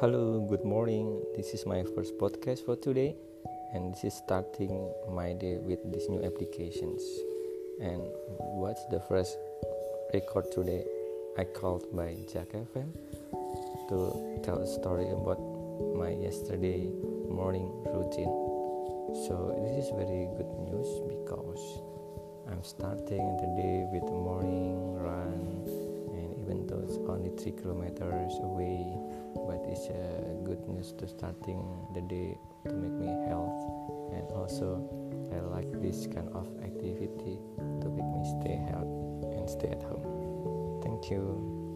Hello, good morning. This is my first podcast for today, and this is starting my day with these new applications. And what's the first record today? I called by Jack FM to tell a story about my yesterday morning routine. So this is very good news because I'm starting the day with the morning run, and even though it's only three kilometers away, a to starting the day to make me health, and also I like this kind of activity to make me stay healthy and stay at home. Thank you.